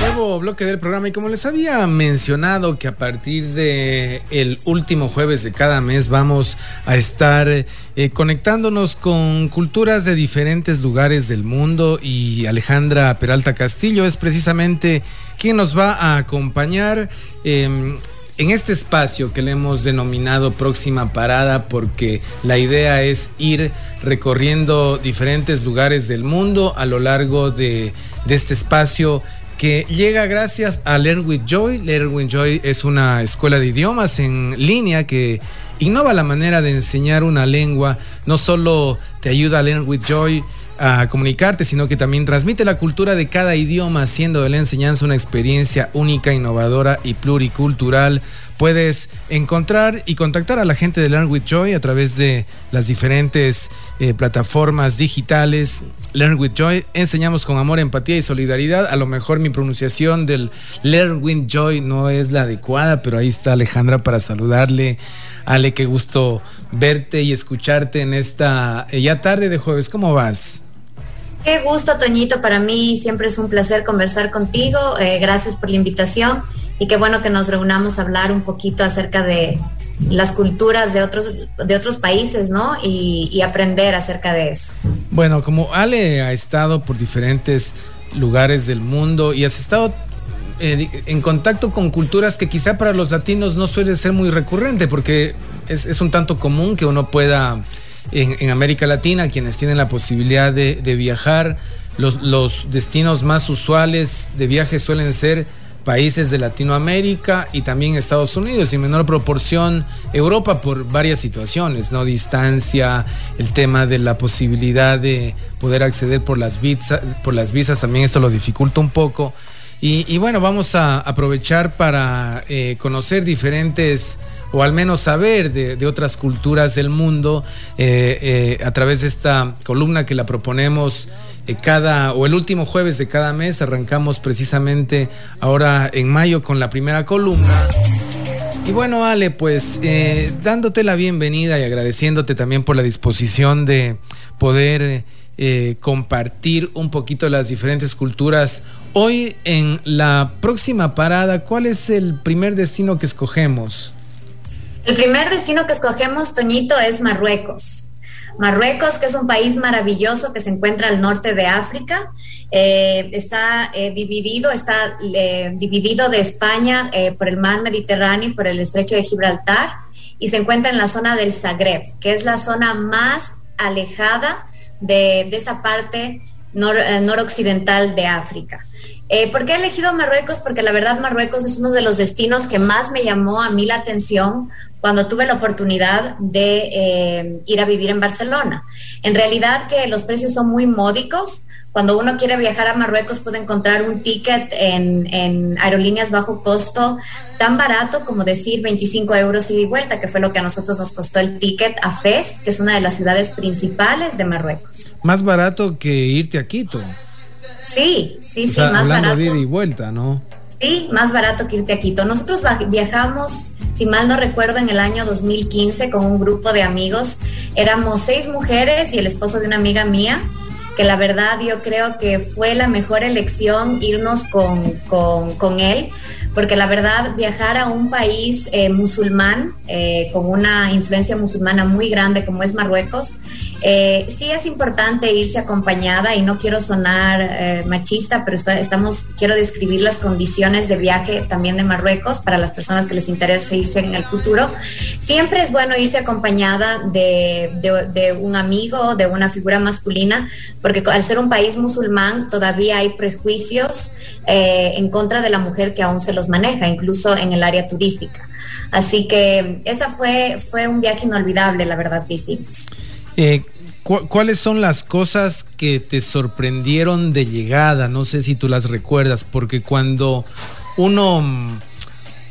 Nuevo bloque del programa y como les había mencionado que a partir de el último jueves de cada mes vamos a estar eh, conectándonos con culturas de diferentes lugares del mundo y Alejandra Peralta Castillo es precisamente quien nos va a acompañar eh, en este espacio que le hemos denominado próxima parada porque la idea es ir recorriendo diferentes lugares del mundo a lo largo de, este espacio que llega gracias a Learn with Joy. Learn with Joy es una escuela de idiomas en línea que innova la manera de enseñar una lengua. No solo te ayuda a Learn with Joy a comunicarte, sino que también transmite la cultura de cada idioma, haciendo de la enseñanza una experiencia única, innovadora y pluricultural. Puedes encontrar y contactar a la gente de Learn with Joy a través de las diferentes eh, plataformas digitales. Learn with Joy, enseñamos con amor, empatía y solidaridad. A lo mejor mi pronunciación del Learn with Joy no es la adecuada, pero ahí está Alejandra para saludarle. Ale, qué gusto verte y escucharte en esta eh, ya tarde de jueves. ¿Cómo vas? Qué gusto, Toñito. Para mí siempre es un placer conversar contigo. Eh, gracias por la invitación y qué bueno que nos reunamos a hablar un poquito acerca de las culturas de otros, de otros países, ¿no? Y, aprender acerca de eso. Bueno, como Ale ha estado por diferentes lugares del mundo y has estado eh, en contacto con culturas que quizá para los latinos no suele ser muy recurrente, porque es un tanto común que uno pueda, en, América Latina, quienes tienen la posibilidad de, viajar, los, destinos más usuales de viaje suelen ser países de Latinoamérica y también Estados Unidos y en menor proporción Europa por varias situaciones, ¿no? Distancia, el tema de la posibilidad de poder acceder por las visas, por las visas también esto lo dificulta un poco. Y, y bueno, vamos a aprovechar para eh, conocer diferentes o al menos saber de, otras culturas del mundo eh, eh, a través de esta columna que la proponemos eh, cada o el último jueves de cada mes. Arrancamos precisamente ahora en mayo con la primera columna. Y bueno, Ale, pues eh, dándote la bienvenida y agradeciéndote también por la disposición de poder compartir un poquito las diferentes culturas. Hoy en la próxima parada, ¿cuál es el primer destino que escogemos? El primer destino que escogemos, Toñito, es Marruecos. Marruecos, que es un país maravilloso que se encuentra al norte de África, eh, está eh, dividido, está dividido de España eh, por el mar Mediterráneo y por el estrecho de Gibraltar y se encuentra en la zona del Zagreb, que es la zona más alejada de, de esa parte nor, eh, noroccidental de África. Eh, ¿Por qué he elegido Marruecos? Porque la verdad Marruecos es uno de los destinos que más me llamó a mí la atención cuando tuve la oportunidad de eh, ir a vivir en Barcelona. En realidad que los precios son muy módicos. Cuando uno quiere viajar a Marruecos puede encontrar un ticket en, aerolíneas bajo costo tan barato como decir 25 euros ida y vuelta, que fue lo que a nosotros nos costó el ticket a Fez, que es una de las ciudades principales de Marruecos. Más barato que irte a Quito. Sí, sí, o sí, sea, más barato. de ida y vuelta, ¿no? Sí, más barato que irte a Quito. Nosotros viajamos, si mal no recuerdo, en el año 2015 con un grupo de amigos. Éramos seis mujeres y el esposo de una amiga mía, que la verdad yo creo que fue la mejor elección irnos con, con, con él, porque la verdad viajar a un país eh, musulmán, eh, con una influencia musulmana muy grande como es Marruecos, eh, sí es importante irse acompañada y no quiero sonar eh, machista, pero está, estamos, quiero describir las condiciones de viaje también de Marruecos para las personas que les interese irse en el futuro. Siempre es bueno irse acompañada de, un amigo, de una figura masculina, porque al ser un país musulmán todavía hay prejuicios eh, en contra de la mujer que aún se los maneja, incluso en el área turística. Así que esa fue, fue un viaje inolvidable, la verdad que hicimos. Eh, cu ¿Cuáles son las cosas que te sorprendieron de llegada? No sé si tú las recuerdas, porque cuando uno,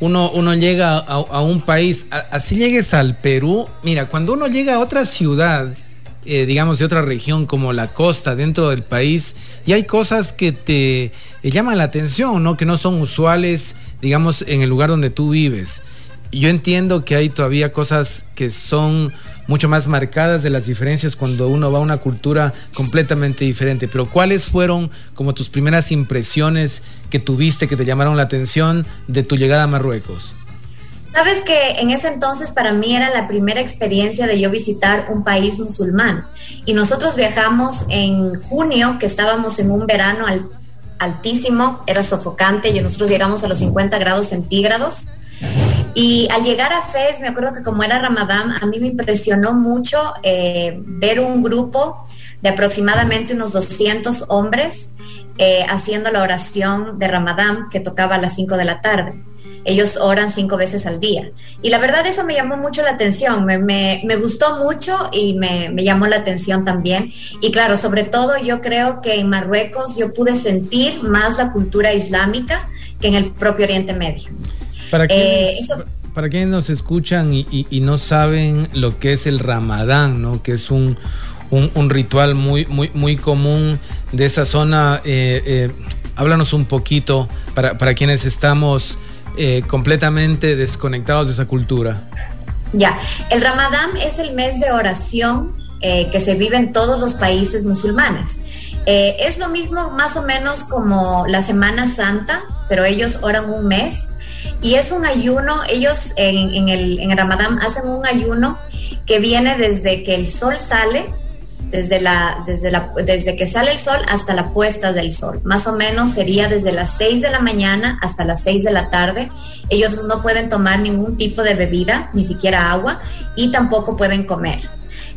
uno, uno llega a, un país, así llegues al Perú, mira, cuando uno llega a otra ciudad, eh, digamos, de otra región como la costa dentro del país, y hay cosas que te eh, llaman la atención, ¿no? Que no son usuales, digamos, en el lugar donde tú vives. Yo entiendo que hay todavía cosas que son mucho más marcadas de las diferencias cuando uno va a una cultura completamente diferente. Pero ¿cuáles fueron como tus primeras impresiones que tuviste que te llamaron la atención de tu llegada a Marruecos? Sabes que en ese entonces para mí era la primera experiencia de yo visitar un país musulmán. Y nosotros viajamos en junio, que estábamos en un verano altísimo, era sofocante, y nosotros llegamos a los 50 grados centígrados. Y al llegar a Fez, me acuerdo que como era Ramadán, a mí me impresionó mucho eh, ver un grupo de aproximadamente unos 200 hombres eh, haciendo la oración de Ramadán que tocaba a las 5 de la tarde. Ellos oran cinco veces al día. Y la verdad eso me llamó mucho la atención, me, me, me gustó mucho y me, me, llamó la atención también. Y claro, sobre todo yo creo que en Marruecos yo pude sentir más la cultura islámica que en el propio Oriente Medio. Para quienes, eh, para quienes nos escuchan y, y, y, no saben lo que es el ramadán, ¿no? que es un, un, un ritual muy, muy, muy común de esa zona, eh, eh, háblanos un poquito para, para quienes estamos eh, completamente desconectados de esa cultura. Ya, el Ramadán es el mes de oración eh, que se vive en todos los países musulmanes. Eh, es lo mismo más o menos como la Semana Santa, pero ellos oran un mes y es un ayuno, ellos en, en, el, en Ramadán hacen un ayuno que viene desde que el sol sale desde, la, desde, la, desde que sale el sol hasta la puesta del sol. Más o menos sería desde las 6 de la mañana hasta las 6 de la tarde. Ellos no pueden tomar ningún tipo de bebida, ni siquiera agua, y tampoco pueden comer.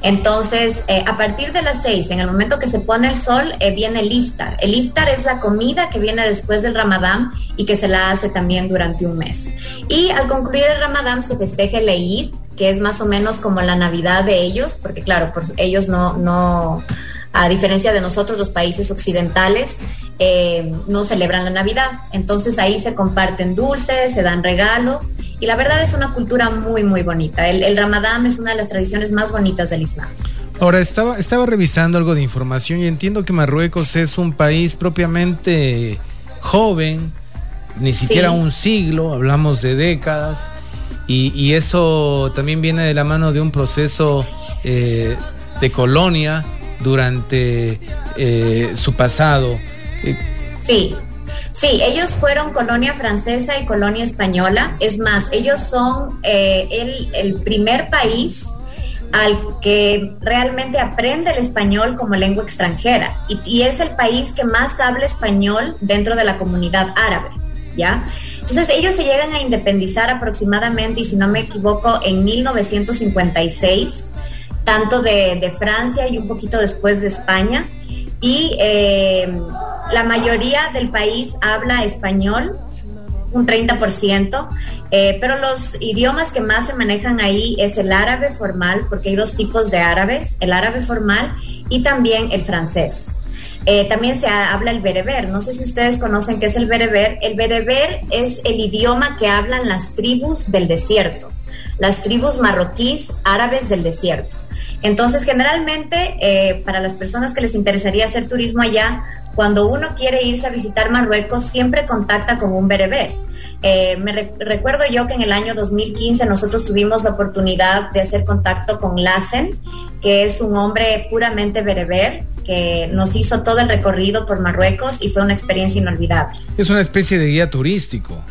Entonces, eh, a partir de las seis, en el momento que se pone el sol, eh, viene el iftar. El iftar es la comida que viene después del ramadán y que se la hace también durante un mes. Y al concluir el ramadán se festeja el Eid, que es más o menos como la Navidad de ellos, porque claro, por, ellos no, no, a diferencia de nosotros, los países occidentales, eh, no celebran la Navidad. Entonces ahí se comparten dulces, se dan regalos y la verdad es una cultura muy, muy bonita. El, el Ramadán es una de las tradiciones más bonitas del Islam. Ahora, estaba, estaba revisando algo de información y entiendo que Marruecos es un país propiamente joven, ni siquiera sí. un siglo, hablamos de décadas, y, y, eso también viene de la mano de un proceso eh, de colonia durante eh, su pasado. Sí, Sí, ellos fueron colonia francesa y colonia española. Es más, ellos son eh, el, primer país al que realmente aprende el español como lengua extranjera y, es el país que más habla español dentro de la comunidad árabe, ¿ya? Entonces ellos se llegan a independizar aproximadamente, y si no me equivoco, en 1956, tanto de Francia y un poquito después de España y eh, la mayoría del país habla español, un 30%, eh, pero los idiomas que más se manejan ahí es el árabe formal, porque hay dos tipos de árabes, el árabe formal y también el francés. Eh, también se habla el bereber. No sé si ustedes conocen qué es el bereber. El bereber es el idioma que hablan las tribus del desierto, las tribus marroquíes árabes del desierto. Entonces, generalmente, eh, para las personas que les interesaría hacer turismo allá, cuando uno quiere irse a visitar Marruecos, siempre contacta con un bereber. Eh, me re recuerdo yo que en el año 2015 nosotros tuvimos la oportunidad de hacer contacto con Lassen, que es un hombre puramente bereber, que nos hizo todo el recorrido por Marruecos y fue una experiencia inolvidable. Es una especie de guía turístico.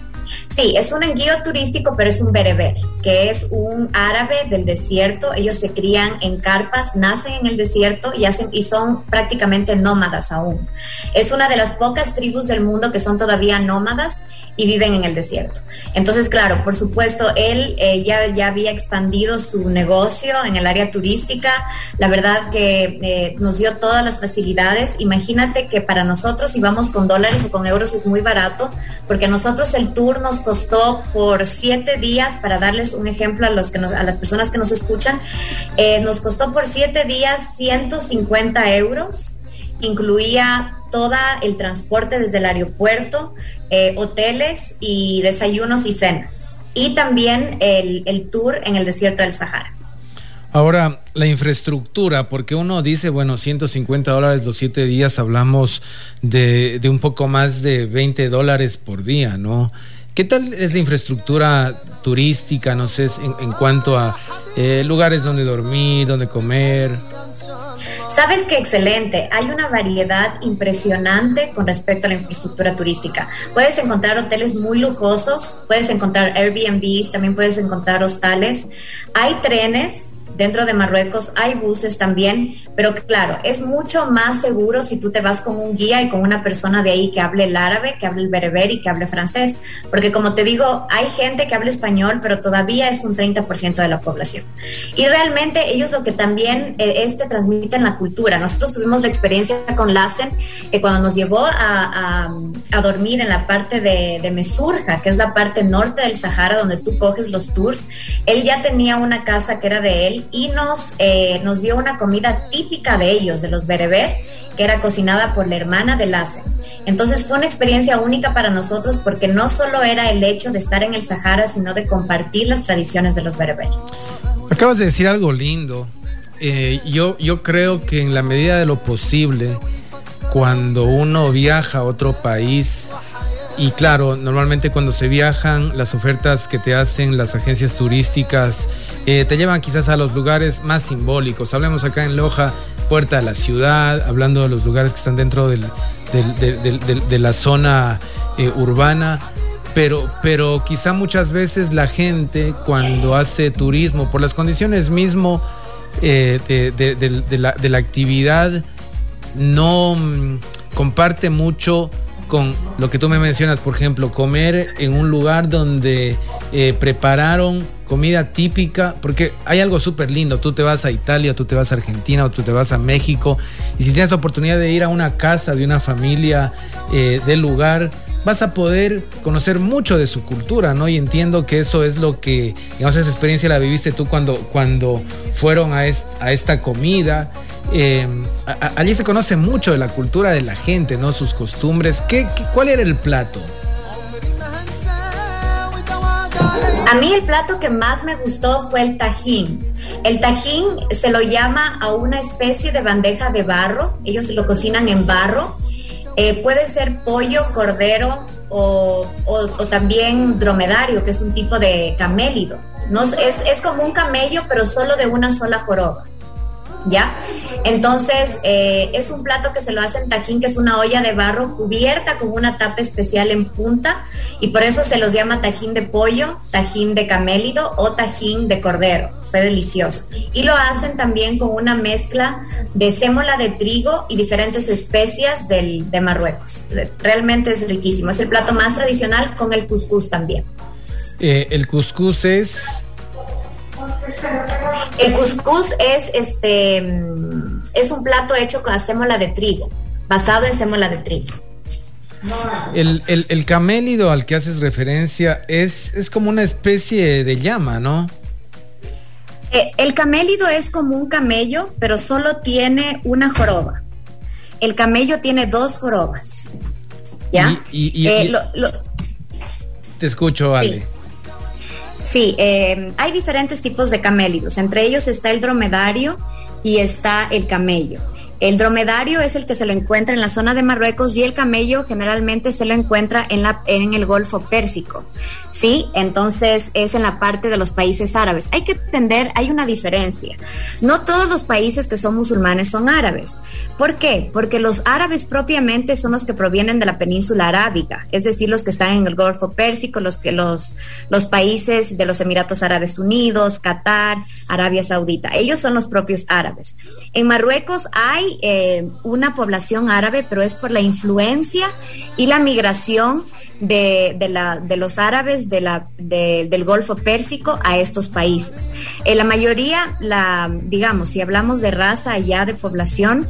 Sí, es un enguío turístico, pero es un bereber, que es un árabe del desierto. Ellos se crían en carpas, nacen en el desierto y, hacen, y son prácticamente nómadas aún. Es una de las pocas tribus del mundo que son todavía nómadas y viven en el desierto. Entonces, claro, por supuesto, él eh, ya, ya había expandido su negocio en el área turística. La verdad que eh, nos dio todas las facilidades. Imagínate que para nosotros, si vamos con dólares o con euros, es muy barato, porque nosotros el tour nos costó por siete días, para darles un ejemplo a, los que nos, a las personas que nos escuchan, eh, nos costó por siete días 150 euros, incluía todo el transporte desde el aeropuerto, eh, hoteles y desayunos y cenas, y también el, el tour en el desierto del Sahara. Ahora, la infraestructura, porque uno dice, bueno, 150 dólares los siete días, hablamos de, de un poco más de 20 dólares por día, ¿no? ¿Qué tal es la infraestructura turística, no sé, en, en cuanto a eh, lugares donde dormir, donde comer? Sabes que excelente, hay una variedad impresionante con respecto a la infraestructura turística. Puedes encontrar hoteles muy lujosos, puedes encontrar Airbnbs, también puedes encontrar hostales. Hay trenes Dentro de Marruecos hay buses también, pero claro, es mucho más seguro si tú te vas con un guía y con una persona de ahí que hable el árabe, que hable el bereber y que hable francés, porque como te digo, hay gente que habla español, pero todavía es un 30% de la población. Y realmente ellos lo que también eh, es transmiten la cultura. Nosotros tuvimos la experiencia con Lassen, que cuando nos llevó a, dormir en la parte de, de Mesurja, que es la parte norte del Sahara, donde tú coges los tours, él ya tenía una casa que era de él y nos, eh, nos dio una comida típica de ellos, de los bereber, que era cocinada por la hermana de Lassen. Entonces fue una experiencia única para nosotros porque no solo era el hecho de estar en el Sahara, sino de compartir las tradiciones de los bereber. Acabas de decir algo lindo. Eh, yo, yo creo que en la medida de lo posible, cuando uno viaja a otro país, y claro, normalmente cuando se viajan, las ofertas que te hacen las agencias turísticas eh, te llevan quizás a los lugares más simbólicos. Hablemos acá en Loja, Puerta de la Ciudad, hablando de los lugares que están dentro de la zona eh, urbana. Pero, pero quizá muchas veces la gente cuando hace turismo, por las condiciones mismo eh, de, la, de la actividad, no mm, comparte mucho con lo que tú me mencionas, por ejemplo, comer en un lugar donde eh, prepararon comida típica, porque hay algo súper lindo, tú te vas a Italia, tú te vas a Argentina o tú te vas a México, y si tienes la oportunidad de ir a una casa de una familia eh, del lugar, vas a poder conocer mucho de su cultura, ¿no? Y entiendo que eso es lo que, digamos, esa experiencia la viviste tú cuando, cuando fueron a, a esta comida eh, allí se conoce mucho de la cultura de la gente, ¿no? Sus costumbres. ¿Qué, cuál era el plato? A mí el plato que más me gustó fue el tajín. El tajín se lo llama a una especie de bandeja de barro. Ellos lo cocinan en barro. Eh, puede ser pollo, cordero o, también dromedario, que es un tipo de camélido. No, es, es como un camello, pero solo de una sola joroba. ¿Ya? Entonces, eh, es un plato que se lo hacen tajín, que es una olla de barro cubierta con una tapa especial en punta, y por eso se los llama tajín de pollo, tajín de camélido o tajín de cordero. Fue delicioso. Y lo hacen también con una mezcla de sémola de trigo y diferentes especias del, de Marruecos. Realmente es riquísimo. Es el plato más tradicional con el cuscús también. Eh, el cuscús es el cuscús es este es un plato hecho con sémola de trigo, basado en sémola de trigo. El, camélido al que haces referencia es, es como una especie de llama, ¿no? Eh, el camélido es como un camello, pero solo tiene una joroba. El camello tiene dos jorobas. ¿Ya? Y, eh, te escucho, Ale. Sí, eh, hay diferentes tipos de camélidos. Entre ellos está el dromedario y está el camello. El dromedario es el que se lo encuentra en la zona de Marruecos y el camello generalmente se lo encuentra en, la, en el Golfo Pérsico. Sí, entonces es en la parte de los países árabes. Hay que entender, hay una diferencia. No todos los países que son musulmanes son árabes. ¿Por qué? Porque los árabes propiamente son los que provienen de la península arábiga, es decir, los que están en el Golfo Pérsico, los que los, los países de los Emiratos Árabes Unidos, Qatar, Arabia Saudita. Ellos son los propios árabes. En Marruecos hay eh, una población árabe, pero es por la influencia y la migración de, de, la, de los árabes del Golfo Pérsico a estos países. En la mayoría, la, digamos, si hablamos de raza ya de población,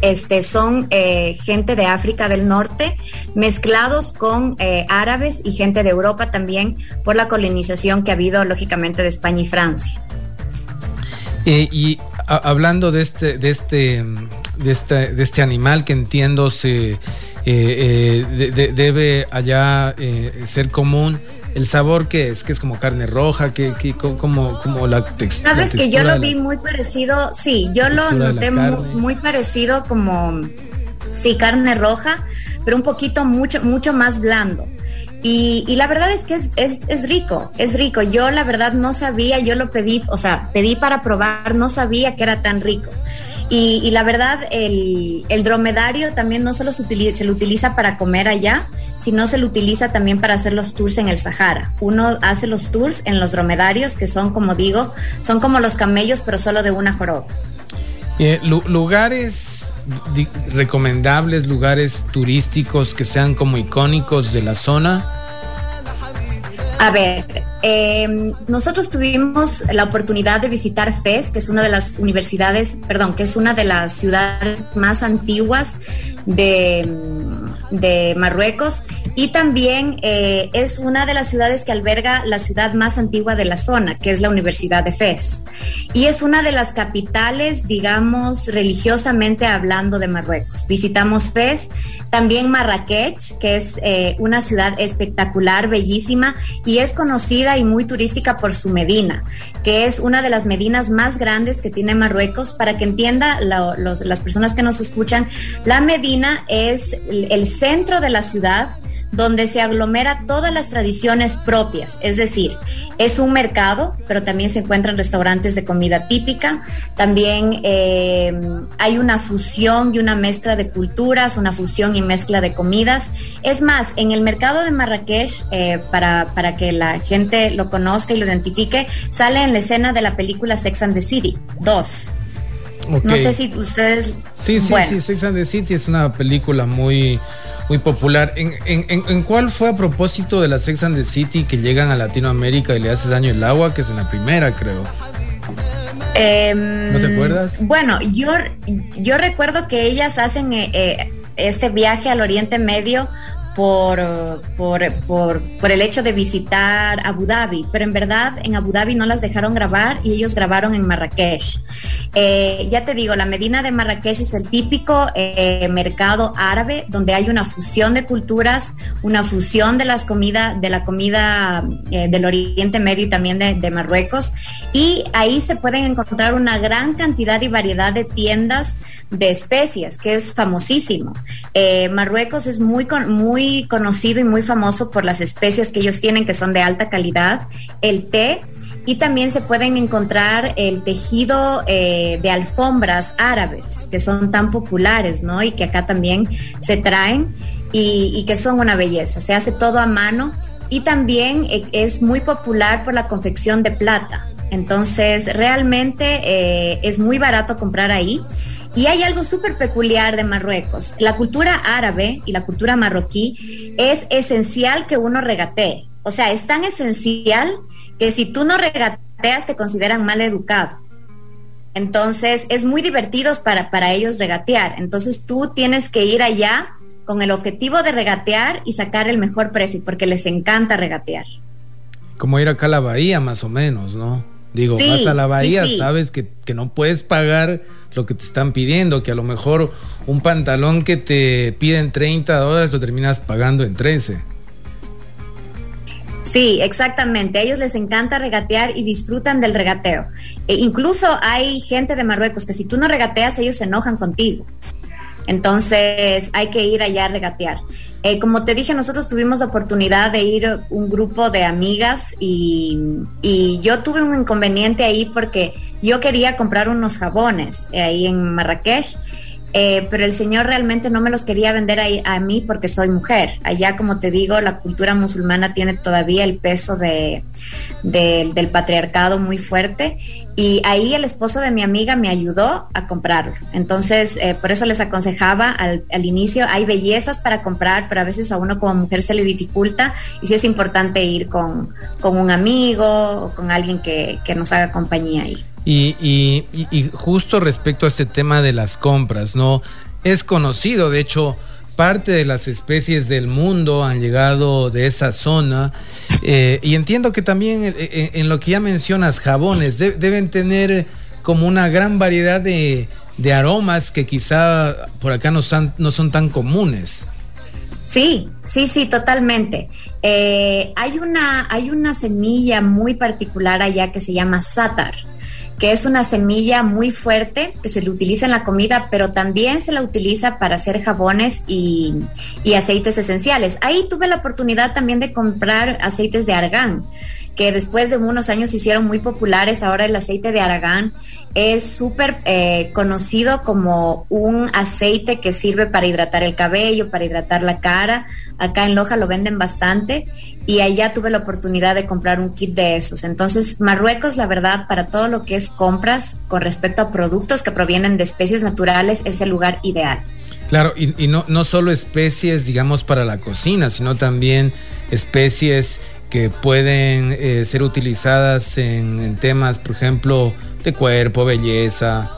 este, son eh, gente de África del Norte mezclados con eh, árabes y gente de Europa también por la colonización que ha habido lógicamente de España y Francia. Eh, y hablando de este, de este, de este, de este animal que entiendo se eh, eh, debe allá eh, ser común. El sabor que es, que es como carne roja, que, como, como la textura. Sabes que yo lo vi muy parecido, sí, yo lo noté muy, parecido como, sí, carne roja, pero un poquito mucho, mucho más blando. Y, y, la verdad es que es, es, es, rico, es rico. Yo la verdad no sabía, yo lo pedí, o sea, pedí para probar, no sabía que era tan rico. Y, y la verdad, el, el, dromedario también no solo se, utiliza, se lo utiliza para comer allá, sino se lo utiliza también para hacer los tours en el Sahara. Uno hace los tours en los dromedarios, que son, como digo, son como los camellos, pero solo de una joroba. Eh, lugares recomendables, lugares turísticos que sean como icónicos de la zona. A ver, eh, nosotros tuvimos la oportunidad de visitar Fez, que es una de las universidades, perdón, que es una de las ciudades más antiguas de, de Marruecos y también eh, es una de las ciudades que alberga la ciudad más antigua de la zona, que es la Universidad de Fez. Y es una de las capitales, digamos, religiosamente hablando de Marruecos. Visitamos Fez, también Marrakech, que es eh, una ciudad espectacular, bellísima y es conocida y muy turística por su Medina, que es una de las medinas más grandes que tiene Marruecos. Para que entienda las personas que nos escuchan, la Medina es el centro de la ciudad donde se aglomera todas las tradiciones propias, es decir, es un mercado, pero también se encuentran restaurantes de comida típica, también eh, hay una fusión y una mezcla de culturas, una fusión y mezcla de comidas. Es más, en el mercado de Marrakech, eh, para, para que la gente lo conozca y lo identifique, sale en la escena de la película Sex and the City 2. Okay. No sé si ustedes... Sí, sí, bueno. sí, Sex and the City es una película muy muy popular. ¿En, en, en, cuál fue a propósito de la Sex and the City que llegan a Latinoamérica y le hace daño el agua? Que es en la primera, creo. Eh, ¿No te acuerdas? Bueno, yo, yo recuerdo que ellas hacen eh, eh, este viaje al Oriente Medio por, por, por, por, el hecho de visitar Abu Dhabi, pero en verdad en Abu Dhabi no las dejaron grabar y ellos grabaron en Marrakech. Eh, ya te digo, la Medina de Marrakech es el típico eh, mercado árabe donde hay una fusión de culturas, una fusión de las comidas, de la comida eh, del Oriente Medio y también de, de, Marruecos. Y ahí se pueden encontrar una gran cantidad y variedad de tiendas de especies, que es famosísimo. Eh, Marruecos es muy, muy conocido y muy famoso por las especies que ellos tienen, que son de alta calidad. El té y también se pueden encontrar el tejido eh, de alfombras árabes que son tan populares, ¿no? Y que acá también se traen y, y, que son una belleza. Se hace todo a mano y también eh, es muy popular por la confección de plata. Entonces, realmente eh, es muy barato comprar ahí. Y hay algo súper peculiar de Marruecos. La cultura árabe y la cultura marroquí es esencial que uno regatee. O sea, es tan esencial que si tú no regateas te consideran mal educado. Entonces, es muy divertido para, para ellos regatear. Entonces, tú tienes que ir allá con el objetivo de regatear y sacar el mejor precio, porque les encanta regatear. Como ir acá a la bahía, más o menos, ¿no? Digo, sí, vas a la bahía, sí, sí. sabes que, que, no puedes pagar lo que te están pidiendo, que a lo mejor un pantalón que te piden 30 dólares lo terminas pagando en 13. Sí, exactamente. A ellos les encanta regatear y disfrutan del regateo. E incluso hay gente de Marruecos que si tú no regateas, ellos se enojan contigo. Entonces hay que ir allá a regatear. Eh, como te dije, nosotros tuvimos la oportunidad de ir un grupo de amigas y, y, yo tuve un inconveniente ahí porque yo quería comprar unos jabones eh, ahí en Marrakech. Eh, pero el Señor realmente no me los quería vender a, a, mí porque soy mujer. Allá, como te digo, la cultura musulmana tiene todavía el peso de, de, del patriarcado muy fuerte y ahí el esposo de mi amiga me ayudó a comprarlo. Entonces, eh, por eso les aconsejaba al, al, inicio, hay bellezas para comprar, pero a veces a uno como mujer se le dificulta y sí es importante ir con, con un amigo o con alguien que, que nos haga compañía ahí. Y, y, y, justo respecto a este tema de las compras, ¿no? Es conocido, de hecho, parte de las especies del mundo han llegado de esa zona. Eh, y entiendo que también en, en, lo que ya mencionas, jabones, de, deben tener como una gran variedad de, aromas que quizá por acá no son, no son tan comunes. Sí, sí, sí, totalmente. Eh, hay, una, hay una semilla muy particular allá que se llama sátar que es una semilla muy fuerte que se le utiliza en la comida, pero también se la utiliza para hacer jabones y, y aceites esenciales. Ahí tuve la oportunidad también de comprar aceites de argán que después de unos años se hicieron muy populares. Ahora el aceite de aragán es súper eh, conocido como un aceite que sirve para hidratar el cabello, para hidratar la cara. Acá en Loja lo venden bastante y allá tuve la oportunidad de comprar un kit de esos. Entonces, Marruecos, la verdad, para todo lo que es compras con respecto a productos que provienen de especies naturales, es el lugar ideal. Claro, y, y no, no solo especies, digamos, para la cocina, sino también especies que pueden eh, ser utilizadas en, temas, por ejemplo, de cuerpo, belleza.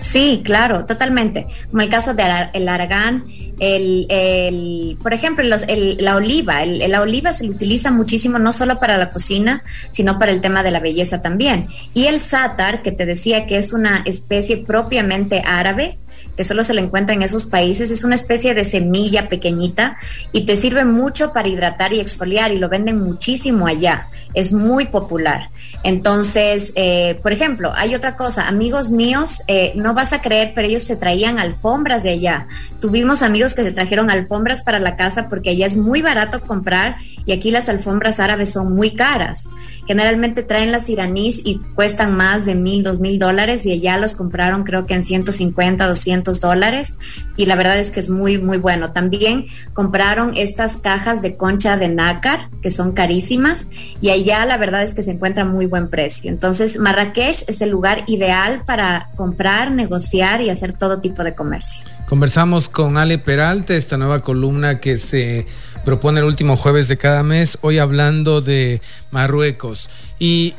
Sí, claro, totalmente. Como el caso de el aragán, el, por ejemplo, la oliva. la oliva se utiliza muchísimo no solo para la cocina, sino para el tema de la belleza también. Y el sátar, que te decía que es una especie propiamente árabe, que solo se le encuentra en esos países. Es una especie de semilla pequeñita y te sirve mucho para hidratar y exfoliar y lo venden muchísimo allá. Es muy popular. Entonces, eh, por ejemplo, hay otra cosa. Amigos míos, eh, no vas a creer, pero ellos se traían alfombras de allá. Tuvimos amigos que se trajeron alfombras para la casa porque allá es muy barato comprar y aquí las alfombras árabes son muy caras. Generalmente traen las iraníes y cuestan más de mil, dos mil dólares y allá los compraron creo que en 150, 200 dólares y la verdad es que es muy, muy bueno. También compraron estas cajas de concha de nácar que son carísimas y allá la verdad es que se encuentra muy buen precio. Entonces Marrakech es el lugar ideal para comprar, negociar y hacer todo tipo de comercio. Conversamos con Ale Peralta, esta nueva columna que se propone el último jueves de cada mes, hoy hablando de Marruecos. ¿Y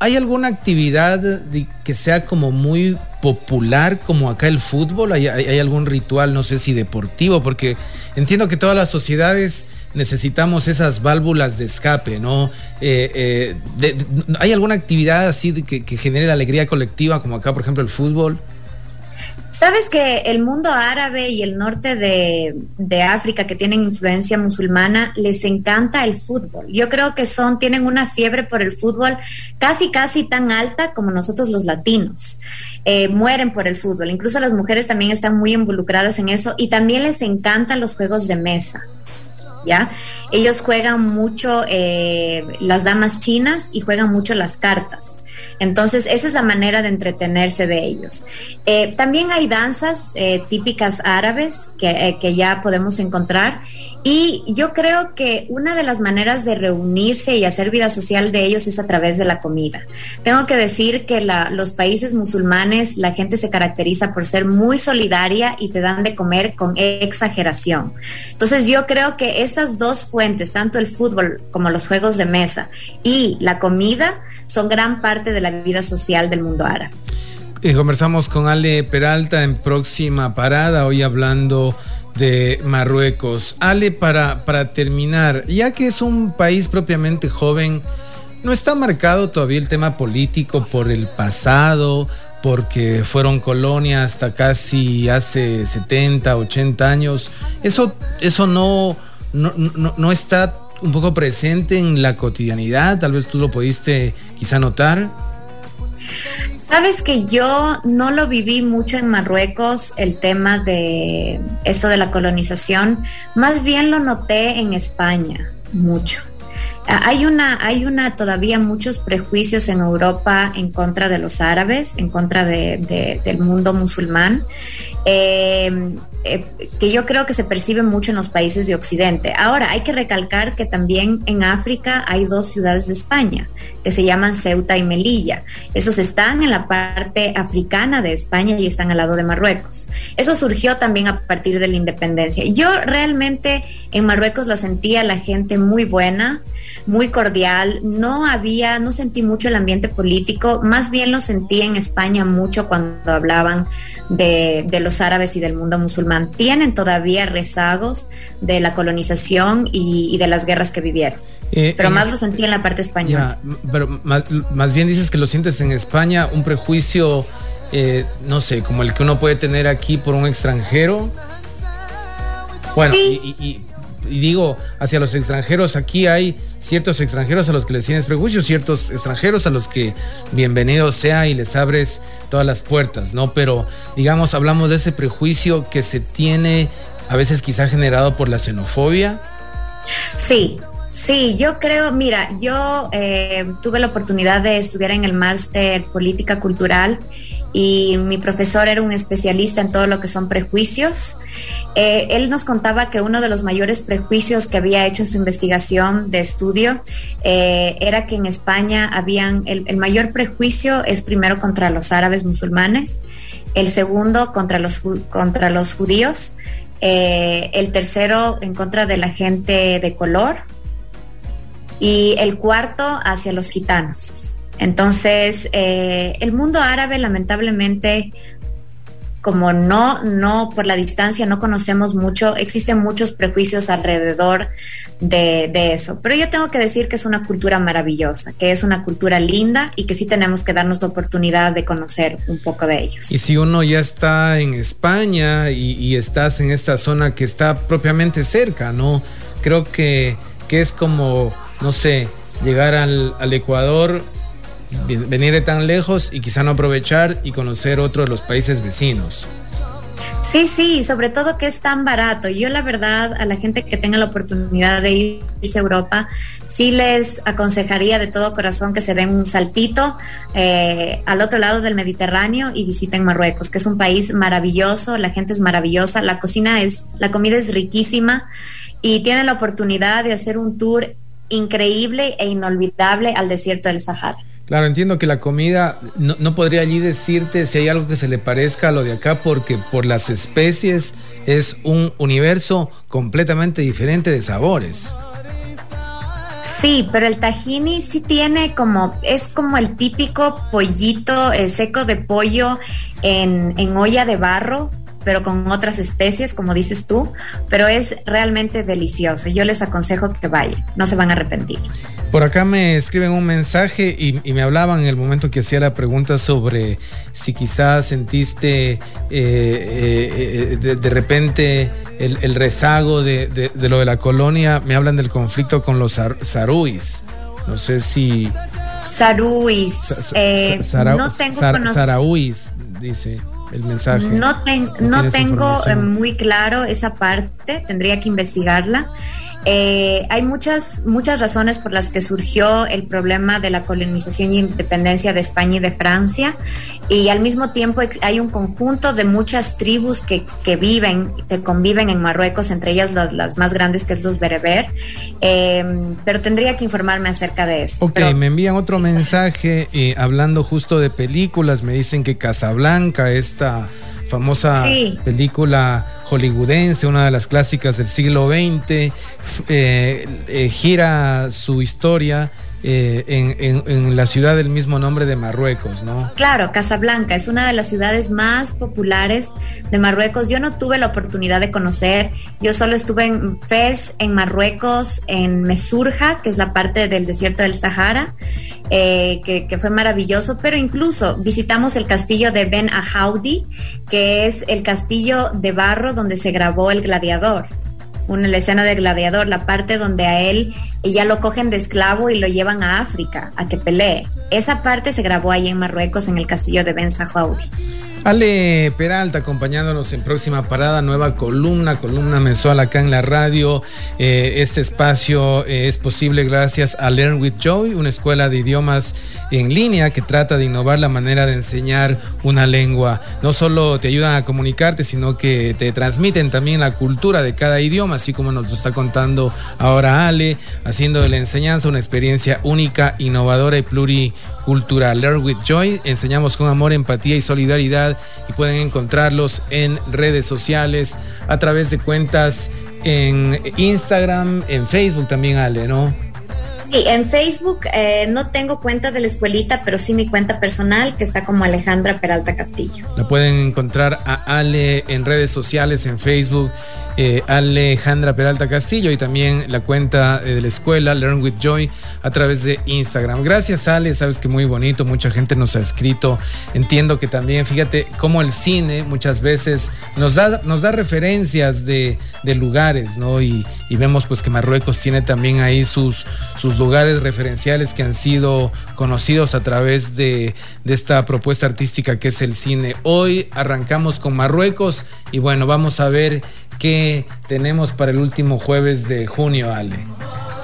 hay alguna actividad que sea como muy popular como acá el fútbol? ¿Hay, algún ritual, no sé si deportivo? Porque entiendo que todas las sociedades necesitamos esas válvulas de escape, ¿no? Eh, eh, ¿Hay alguna actividad así que, que genere la alegría colectiva como acá, por ejemplo, el fútbol? Sabes que el mundo árabe y el norte de, África, que tienen influencia musulmana, les encanta el fútbol. Yo creo que son, tienen una fiebre por el fútbol casi, casi tan alta como nosotros los latinos. Eh, mueren por el fútbol. Incluso las mujeres también están muy involucradas en eso y también les encantan los juegos de mesa. ¿Ya? Ellos juegan mucho eh, las damas chinas y juegan mucho las cartas. Entonces, esa es la manera de entretenerse de ellos. Eh, también hay danzas eh, típicas árabes eh, que, ya podemos encontrar y yo creo que una de las maneras de reunirse y hacer vida social de ellos es a través de la comida. Tengo que decir que los países musulmanes, la gente se caracteriza por ser muy solidaria y te dan de comer con exageración. Entonces, yo creo que estas dos fuentes, tanto el fútbol como los juegos de mesa y la comida, son gran parte de la vida social del mundo árabe. Y conversamos con Ale Peralta en próxima parada, hoy hablando de Marruecos. Ale, para, para terminar, ya que es un país propiamente joven, ¿no está marcado todavía el tema político por el pasado? porque fueron colonia hasta casi hace 70, 80 años. Eso, eso no, no, no, no está un poco presente en la cotidianidad, tal vez tú lo pudiste quizá notar. Sabes que yo no lo viví mucho en Marruecos, el tema de esto de la colonización, más bien lo noté en España, mucho. Hay una, hay una todavía muchos prejuicios en Europa en contra de los árabes, en contra de, del mundo musulmán. Eh, eh, que yo creo que se percibe mucho en los países de Occidente. Ahora, hay que recalcar que también en África hay dos ciudades de España que se llaman Ceuta y Melilla. Esos están en la parte africana de España y están al lado de Marruecos. Eso surgió también a partir de la independencia. Yo realmente en Marruecos la sentía la gente muy buena, muy cordial. No había, no sentí mucho el ambiente político, más bien lo sentí en España mucho cuando hablaban de, de los árabes y del mundo musulmán mantienen todavía rezagos de la colonización y, de las guerras que vivieron. Eh, pero más lo sentí en la parte española. pero más, bien dices que lo sientes en España, un prejuicio, eh, no sé, como el que uno puede tener aquí por un extranjero. Bueno, y, y digo hacia los extranjeros, aquí hay ciertos extranjeros a los que les tienes prejuicios, ciertos extranjeros a los que bienvenido sea y les abres todas las puertas, ¿no? Pero digamos, hablamos de ese prejuicio que se tiene a veces quizá generado por la xenofobia. Sí, Sí, yo creo, mira, yo eh, tuve la oportunidad de estudiar en el máster Política Cultural y mi profesor era un especialista en todo lo que son prejuicios. Eh, él nos contaba que uno de los mayores prejuicios que había hecho en su investigación de estudio eh, era que en España habían, el, mayor prejuicio es primero contra los árabes musulmanes, el segundo contra los, contra los judíos, el tercero en contra de la gente de color y el cuarto hacia los gitanos. Entonces, eh, el mundo árabe lamentablemente, como no, no, por la distancia no conocemos mucho, existen muchos prejuicios alrededor de, eso. Pero yo tengo que decir que es una cultura maravillosa, que es una cultura linda y que sí tenemos que darnos la oportunidad de conocer un poco de ellos. Y si uno ya está en España y, y estás en esta zona que está propiamente cerca, ¿no? Creo que, que es como no sé, llegar al, Ecuador, venir de tan lejos y quizá no aprovechar y conocer otro de los países vecinos. Sí, sí, sobre todo que es tan barato. Yo la verdad a la gente que tenga la oportunidad de irse a Europa, sí les aconsejaría de todo corazón que se den un saltito eh, al otro lado del Mediterráneo y visiten Marruecos, que es un país maravilloso, la gente es maravillosa, la cocina es, la comida es riquísima y tienen la oportunidad de hacer un tour increíble e inolvidable al desierto del Sahara. Claro, entiendo que la comida, no, podría allí decirte si hay algo que se le parezca a lo de acá, porque por las especies es un universo completamente diferente de sabores. Sí, pero el tahini sí tiene como, es como el típico pollito eh, seco de pollo en, en olla de barro, pero con otras especies, como dices tú, pero es realmente delicioso. Yo les aconsejo que vayan, no se van a arrepentir. Por acá me escriben un mensaje y, me hablaban en el momento que hacía la pregunta sobre si quizás sentiste eh, eh, eh, de, repente el, rezago de, lo de la colonia. Me hablan del conflicto con los saruis. No sé si... Saruis. no tengo dice el mensaje. No, no tengo eh, muy claro esa parte, tendría que investigarla. Eh, hay muchas, muchas razones por las que surgió el problema de la colonización y independencia de España y de Francia, y al mismo tiempo hay un conjunto de muchas tribus que, que viven, que conviven en Marruecos, entre ellas las, las más grandes que es los bereber, eh, pero tendría que informarme acerca de eso. Ok, me envían otro mensaje hablando justo de películas, me dicen que Casablanca, esta famosa película hollywoodense, una de las clásicas del siglo XX, eh, eh, gira su historia eh, en, la ciudad del mismo nombre de Marruecos, ¿no? Claro, Casablanca es una de las ciudades más populares de Marruecos. Yo no tuve la oportunidad de conocer, yo solo estuve en Fez, en Marruecos, en Mesurja, que es la parte del desierto del Sahara, eh, que, fue maravilloso, pero incluso visitamos el castillo de Ben Ahaudi, que es el castillo de barro donde se grabó El Gladiador una escena de Gladiador, la parte donde a él ya lo cogen de esclavo y lo llevan a África a que pelee. Esa parte se grabó ahí en Marruecos en el castillo de Ben Sahaoui. Ale Peralta acompañándonos en próxima parada, nueva columna, columna mensual acá en la radio. Eh, este espacio eh, es posible gracias a Learn with Joy, una escuela de idiomas en línea que trata de innovar la manera de enseñar una lengua. No solo te ayudan a comunicarte, sino que te transmiten también la cultura de cada idioma, así como nos lo está contando ahora Ale, haciendo de la enseñanza una experiencia única, innovadora y pluricultural. Learn with Joy, enseñamos con amor, empatía y solidaridad y pueden encontrarlos en redes sociales a través de cuentas en Instagram, en Facebook también, Ale, ¿no? Sí, en Facebook eh, no tengo cuenta de la escuelita, pero sí mi cuenta personal, que está como Alejandra Peralta Castillo. La pueden encontrar a Ale en redes sociales, en Facebook, eh, Alejandra Peralta Castillo y también la cuenta eh, de la escuela Learn with Joy a través de Instagram. Gracias Ale, sabes que muy bonito, mucha gente nos ha escrito. Entiendo que también, fíjate cómo el cine muchas veces nos da, nos da referencias de, de lugares, ¿no? Y, vemos pues que Marruecos tiene también ahí sus, sus lugares referenciales que han sido conocidos a través de, de esta propuesta artística que es el cine. Hoy arrancamos con Marruecos y bueno, vamos a ver qué tenemos para el último jueves de junio, Ale.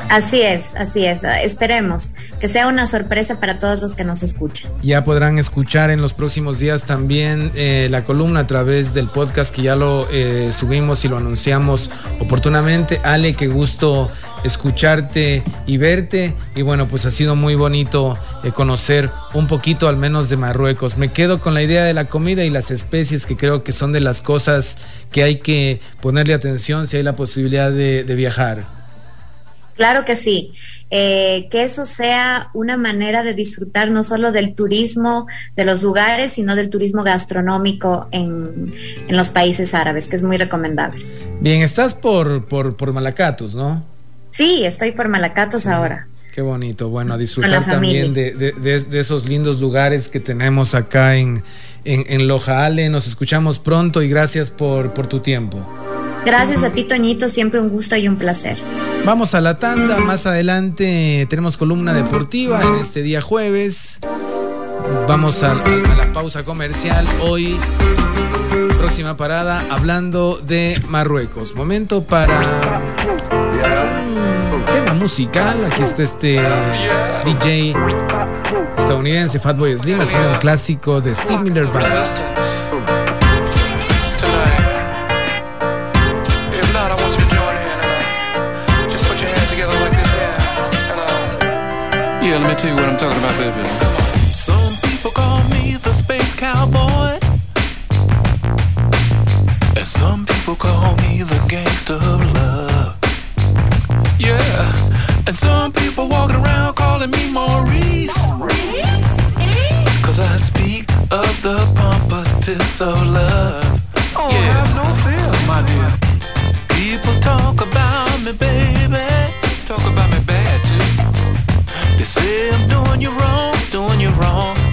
Así es, así es. Esperemos que sea una sorpresa para todos los que nos escuchan. Ya podrán escuchar en los próximos días también eh, la columna a través del podcast que ya lo eh, subimos y lo anunciamos oportunamente. Ale, qué gusto escucharte y verte. Y bueno, pues ha sido muy bonito eh, conocer un poquito al menos de Marruecos. Me quedo con la idea de la comida y las especies que creo que son de las cosas que hay que ponerle atención si hay la posibilidad de, de viajar. Claro que sí, eh, que eso sea una manera de disfrutar no solo del turismo de los lugares, sino del turismo gastronómico en, en los países árabes, que es muy recomendable. Bien, estás por, por, por Malacatos, ¿no? Sí, estoy por Malacatos ahora. Qué bonito, bueno, a disfrutar también de, de, de, de, esos lindos lugares que tenemos acá en, en, en Loja Ale. Nos escuchamos pronto y gracias por, por tu tiempo. Gracias a ti, Toñito, siempre un gusto y un placer. Vamos a la tanda, más adelante tenemos columna deportiva en este día jueves. Vamos a, a, la pausa comercial. Hoy, próxima parada, hablando de Marruecos. Momento para tema musical. Aquí está este DJ estadounidense, Fatboy Slim, haciendo un clásico de Steve Miller Band. Yeah, let me tell you what I'm talking about, baby. Some people call me the space cowboy. And some people call me the gangster of love. yeah. And some people walking around calling me Maurice. Cause I speak of the pompous of love. Oh, yeah. have no fear, my dear. People talk about me, baby. Talk about me bad, too. They say I'm doing you wrong, doing you wrong.